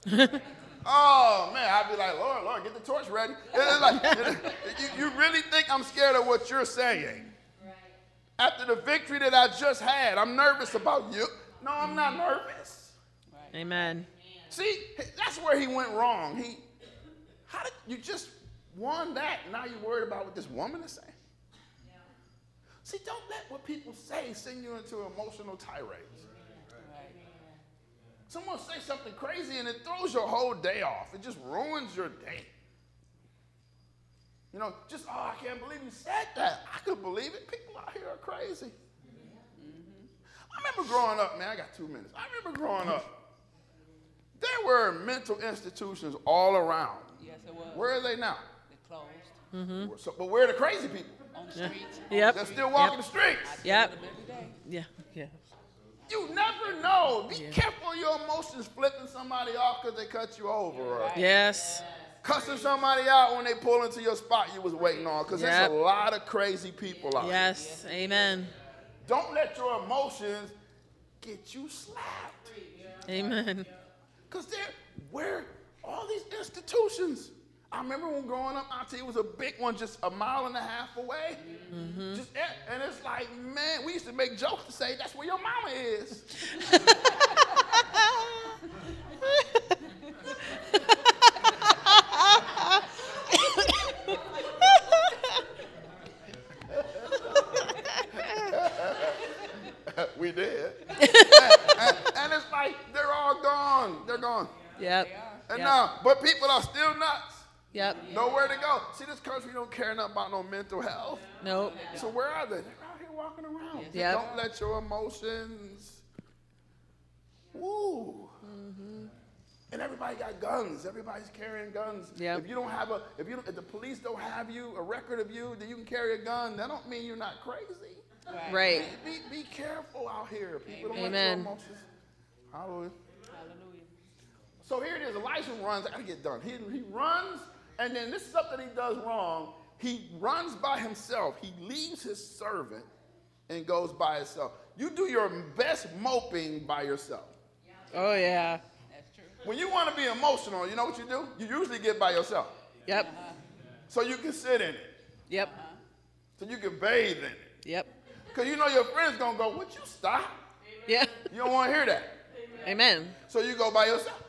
Speaker 1: oh man, I'd be like, Lord, Lord, get the torch ready. It's like, you, you really think I'm scared of what you're saying? After the victory that I just had, I'm nervous about you. No, I'm not mm-hmm. nervous.
Speaker 2: Amen.
Speaker 1: See, that's where he went wrong. He, how did you just won that? Now you're worried about what this woman is saying. See, don't let what people say send you into emotional tirades. Someone say something crazy and it throws your whole day off. It just ruins your day. You know, just, oh, I can't believe you said that. I could believe it. People out here are crazy. Mm-hmm. I remember growing up, man, I got two minutes. I remember growing up. There were mental institutions all around.
Speaker 3: Yes, it was.
Speaker 1: Where are they now?
Speaker 3: They closed mm-hmm.
Speaker 1: So, but where are the crazy people?
Speaker 3: on the streets.
Speaker 2: Yep.
Speaker 1: They're still walking
Speaker 2: Yep.
Speaker 1: the streets.
Speaker 2: Yep.
Speaker 3: Them every day.
Speaker 2: Yeah. Yeah.
Speaker 1: You never know. Be careful of your emotions flipping somebody off because they cut you over. Or
Speaker 2: Yes.
Speaker 1: cussing somebody out when they pull into your spot you was waiting on. Because
Speaker 2: Yep.
Speaker 1: there's a lot of crazy people out there.
Speaker 2: Yes. Amen.
Speaker 1: Don't let your emotions get you slapped.
Speaker 2: Amen.
Speaker 1: Because they're where all these institutions. I remember when growing up, Auntie, it was a big one just a mile and a half away. Mm-hmm. Just, eh, and it's like, man, we used to make jokes to say, that's where your mama is. we did. and, and- and it's like, they're all gone. They're gone.
Speaker 2: Yep.
Speaker 1: And
Speaker 2: Yep.
Speaker 1: now, but people are still nuts.
Speaker 2: Yep.
Speaker 1: Nowhere to go. See, this country don't care nothing about no mental health.
Speaker 2: Nope.
Speaker 1: So where are they? They're out here walking around.
Speaker 2: Yep.
Speaker 1: Don't let your emotions. Woo. Mm-hmm. And everybody got guns. Everybody's carrying guns.
Speaker 2: Yep.
Speaker 1: If you don't have a, if you, don't- if the police don't have you a record of you that you can carry a gun, that don't mean you're not crazy.
Speaker 2: Right.
Speaker 1: Be, be, be careful out here. People don't
Speaker 2: Amen.
Speaker 1: want your emotions. Hallelujah.
Speaker 3: Hallelujah.
Speaker 1: So here it is. Elijah runs. I gotta get done. He, he runs, and then this is something he does wrong. He runs by himself. He leaves his servant and goes by himself. You do your best moping by yourself.
Speaker 2: Oh, yeah.
Speaker 3: That's true.
Speaker 1: When you want to be emotional, you know what you do? You usually get by yourself.
Speaker 2: Yep. Uh-huh.
Speaker 1: So you can sit in it.
Speaker 2: Yep. Uh-huh.
Speaker 1: So you can bathe in it.
Speaker 2: Yep.
Speaker 1: Because you know your friend's going to go, Would you stop?
Speaker 2: Yeah.
Speaker 1: You don't want to hear that.
Speaker 2: Amen.
Speaker 1: So you go by yourself.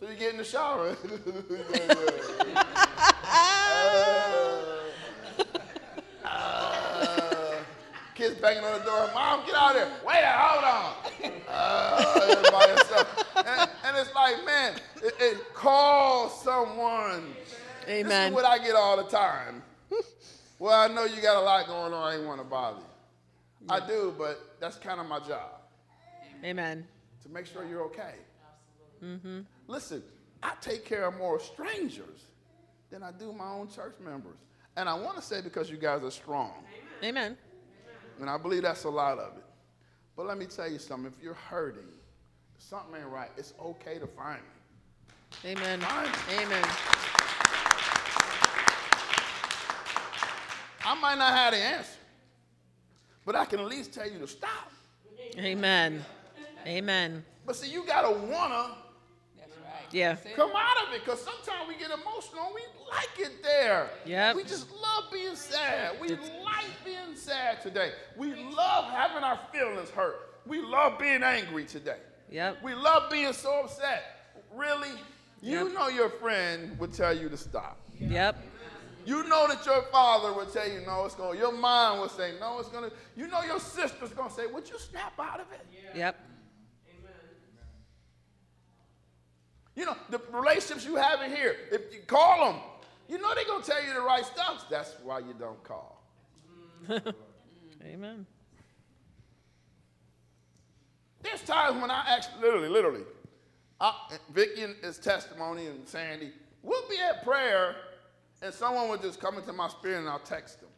Speaker 1: So you get in the shower. Uh, uh, kids banging on the door. Mom, get out of there. Wait, a- hold on. Uh. And, and it's like, man, it, it call someone. This is what I get all the time. well, I know you got a lot going on. I ain't want to bother you. I do, but that's kind of my job
Speaker 2: Amen.
Speaker 1: to make sure you're okay. Mm-hmm. Listen, I take care of more strangers than I do my own church members. And I want to say because you guys are strong.
Speaker 2: Amen.
Speaker 1: And I believe that's a lot of it. But let me tell you something. If you're hurting, if something ain't right, it's okay to find me.
Speaker 2: Amen.
Speaker 1: Fine.
Speaker 2: Amen.
Speaker 1: I might not have the answer, but I can at least tell you to stop.
Speaker 2: Amen. Amen.
Speaker 1: But see, you got to want to
Speaker 3: That's right.
Speaker 2: Yeah.
Speaker 1: Come out of it because sometimes we get emotional. and We like it there.
Speaker 2: Yep.
Speaker 1: We just love being sad. We like being sad today. We love having our feelings hurt. We love being angry today.
Speaker 2: Yep.
Speaker 1: We love being so upset. Really? You
Speaker 2: Yep.
Speaker 1: know your friend would tell you to stop.
Speaker 2: Yep.
Speaker 1: You know that your father would tell you, no, it's going to, your mom would say, no, it's going to, you know your sister's going to say, would you snap out of it?
Speaker 2: Yep.
Speaker 1: You know, the relationships you have in here, if you call them, you know they're going to tell you the right stuff. That's why you don't call.
Speaker 2: Amen.
Speaker 1: There's times when I actually, literally, literally, I, Vicky and his testimony and Sandy, we'll be at prayer and someone will just come into my spirit and I'll text them.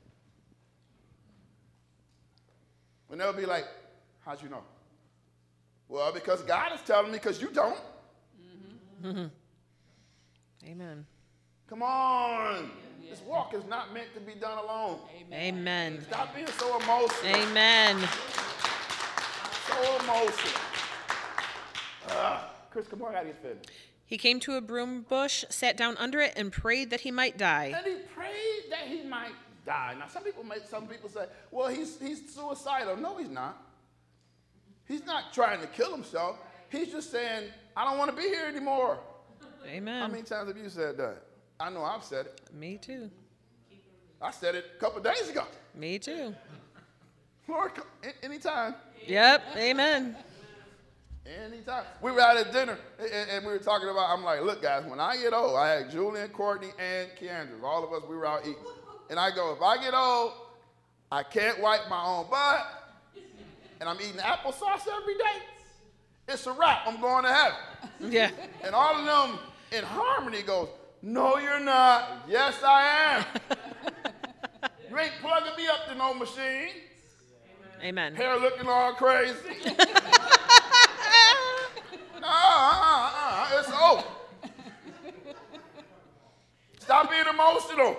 Speaker 1: And they'll be like, how'd you know? Well, because God is telling me because you don't.
Speaker 2: Amen.
Speaker 1: Come on. This walk is not meant to be done alone.
Speaker 2: Amen. Amen.
Speaker 1: Stop being so emotional.
Speaker 2: Amen.
Speaker 1: So emotional. Uh, Chris, come on, I gotta get finished.
Speaker 2: He came to a broom bush, sat down under it, and prayed that he might die.
Speaker 1: And he prayed that he might die. Now, some people make some people say, well, he's he's suicidal. No, he's not. He's not trying to kill himself. He's just saying, I don't want to be here anymore.
Speaker 2: Amen.
Speaker 1: How many times have you said that? I know I've said it.
Speaker 2: Me too.
Speaker 1: I said it a couple days ago.
Speaker 2: Me too.
Speaker 1: Lord, come- anytime.
Speaker 2: Yep. Amen.
Speaker 1: Anytime. We were out at dinner and, and- and we were talking about, I'm like, look, guys, when I get old, I had Julian, Courtney, and Keandra. All of us, we were out eating. And I go, if I get old, I can't wipe my own butt, and I'm eating applesauce every day, it's a wrap. I'm going to heaven.
Speaker 2: Yeah.
Speaker 1: And all of them in harmony goes, no, you're not. Yes, I am. you ain't plugging me up to no machine.
Speaker 2: Amen.
Speaker 1: Hair looking all crazy. No, uh, uh, it's over. Stop being emotional.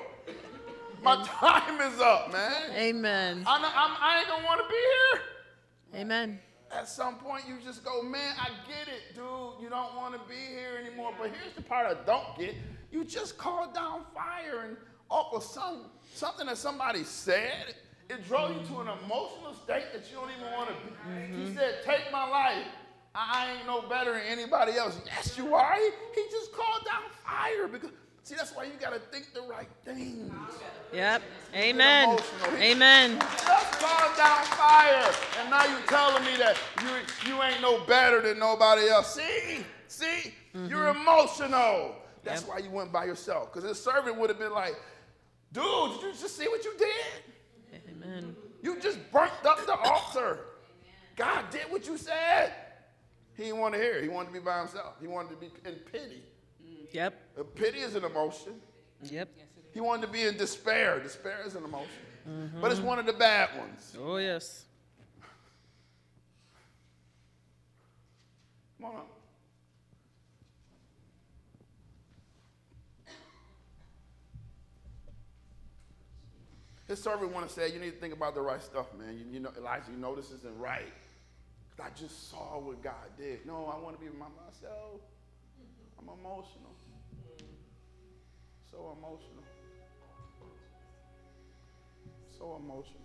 Speaker 1: My time is up, man.
Speaker 2: Amen.
Speaker 1: I, know, I'm, I ain't gonna want to be here.
Speaker 2: Amen.
Speaker 1: At some point, you just go, man, I get it, dude. You don't want to be here anymore. But here's the part I don't get. You just called down fire and off of some something that somebody said. It drove you to an emotional state that you don't even want to be. He mm-hmm. said, take my life. I ain't no better than anybody else. Yes, you are. He, he just called down fire because see that's why you gotta think the right things.
Speaker 2: Yep. Amen. Amen.
Speaker 1: Just called down fire, and now you telling me that you you ain't no better than nobody else. See, see, mm-hmm. you're emotional. That's
Speaker 2: Yep.
Speaker 1: why you went by yourself. Because his servant would have been like, dude, did you just see what you did?
Speaker 2: Amen.
Speaker 1: You just burnt up the altar. God did what you said. He didn't want to hear it. He wanted to be by himself. He wanted to be in pity.
Speaker 2: Yep.
Speaker 1: Pity is an emotion.
Speaker 2: Yep.
Speaker 1: He wanted to be in despair. Despair is an emotion. Mm-hmm. but it's one of the bad ones.
Speaker 2: Oh, yes.
Speaker 1: Come on up. His servant want to say, you need to think about the right stuff, man. You, you know, Elijah, you know this isn't right. I just saw what God did. No, I want to be by myself. I'm emotional. So emotional. So emotional.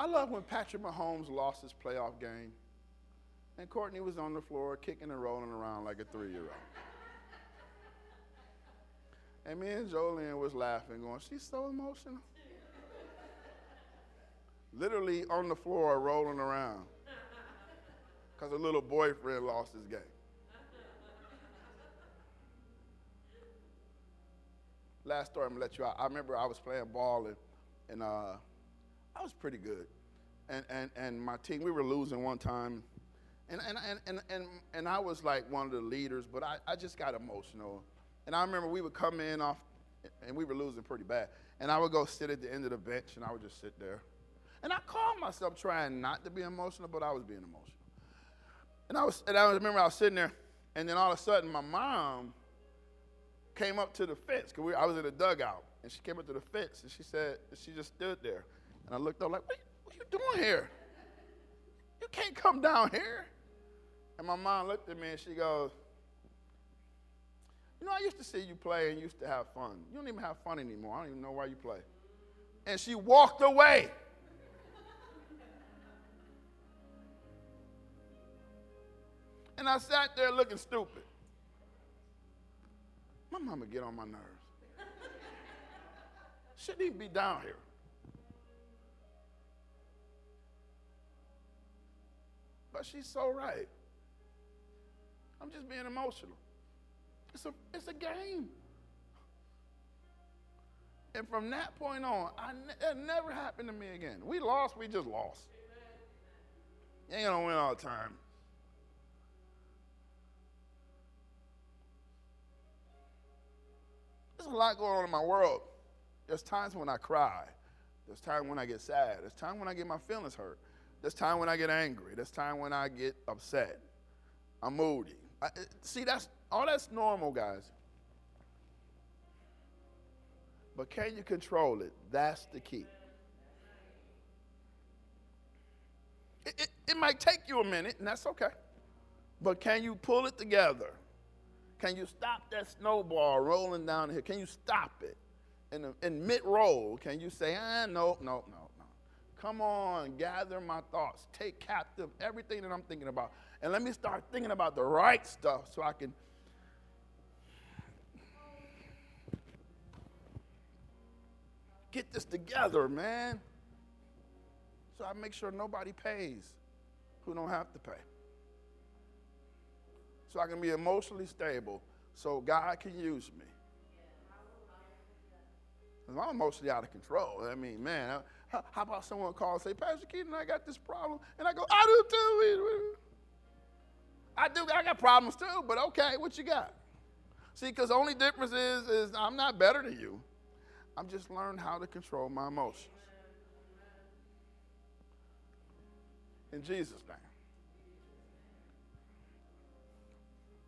Speaker 1: I love when Patrick Mahomes lost his playoff game and Courtney was on the floor kicking and rolling around like a three year old. And me and Jolene was laughing, going, She's so emotional. Literally on the floor rolling around because her little boyfriend lost his game. Last story, I'm gonna let you out. I remember I was playing ball and, and uh, I was pretty good. And, and, and my team, we were losing one time. And, and, and, and, and, and I was like one of the leaders, but I, I just got emotional. And I remember we would come in off, and we were losing pretty bad. And I would go sit at the end of the bench, and I would just sit there. And I called myself trying not to be emotional, but I was being emotional. And I was, and I remember I was sitting there, and then all of a sudden my mom came up to the fence because I was in the dugout, and she came up to the fence, and she said, she just stood there, and I looked up like, what, what are you doing here? You can't come down here. And my mom looked at me and she goes, You know, I used to see you play and used to have fun. You don't even have fun anymore. I don't even know why you play. And she walked away. and I sat there looking stupid. My mama get on my nerves. Shouldn't even be down here. But she's so right. I'm just being emotional. It's a, it's a game. And from that point on, I it never happened to me again. We lost, we just lost. You ain't gonna win all the time. There's a lot going on in my world. There's times when I cry. There's times when I get sad. There's times when I get my feelings hurt. There's times when I get angry. There's times when I get upset. I'm moody. I, see, that's all that's normal, guys. But can you control it? That's the key. It, it, it might take you a minute, and that's okay. But can you pull it together? Can you stop that snowball rolling down here? Can you stop it? In, the, in mid roll, can you say, ah, no, no, no, no. Come on, gather my thoughts. Take captive everything that I'm thinking about. And let me start thinking about the right stuff so I can get this together, man. So I make sure nobody pays who don't have to pay. So I can be emotionally stable so God can use me. I'm emotionally out of control. I mean, man, how, about someone call and say, Pastor Keaton, I got this problem? And I go, I do too. I do, I got problems too, but okay, what you got? See, because the only difference is, is I'm not better than you. I'm just learning how to control my emotions. In Jesus' name.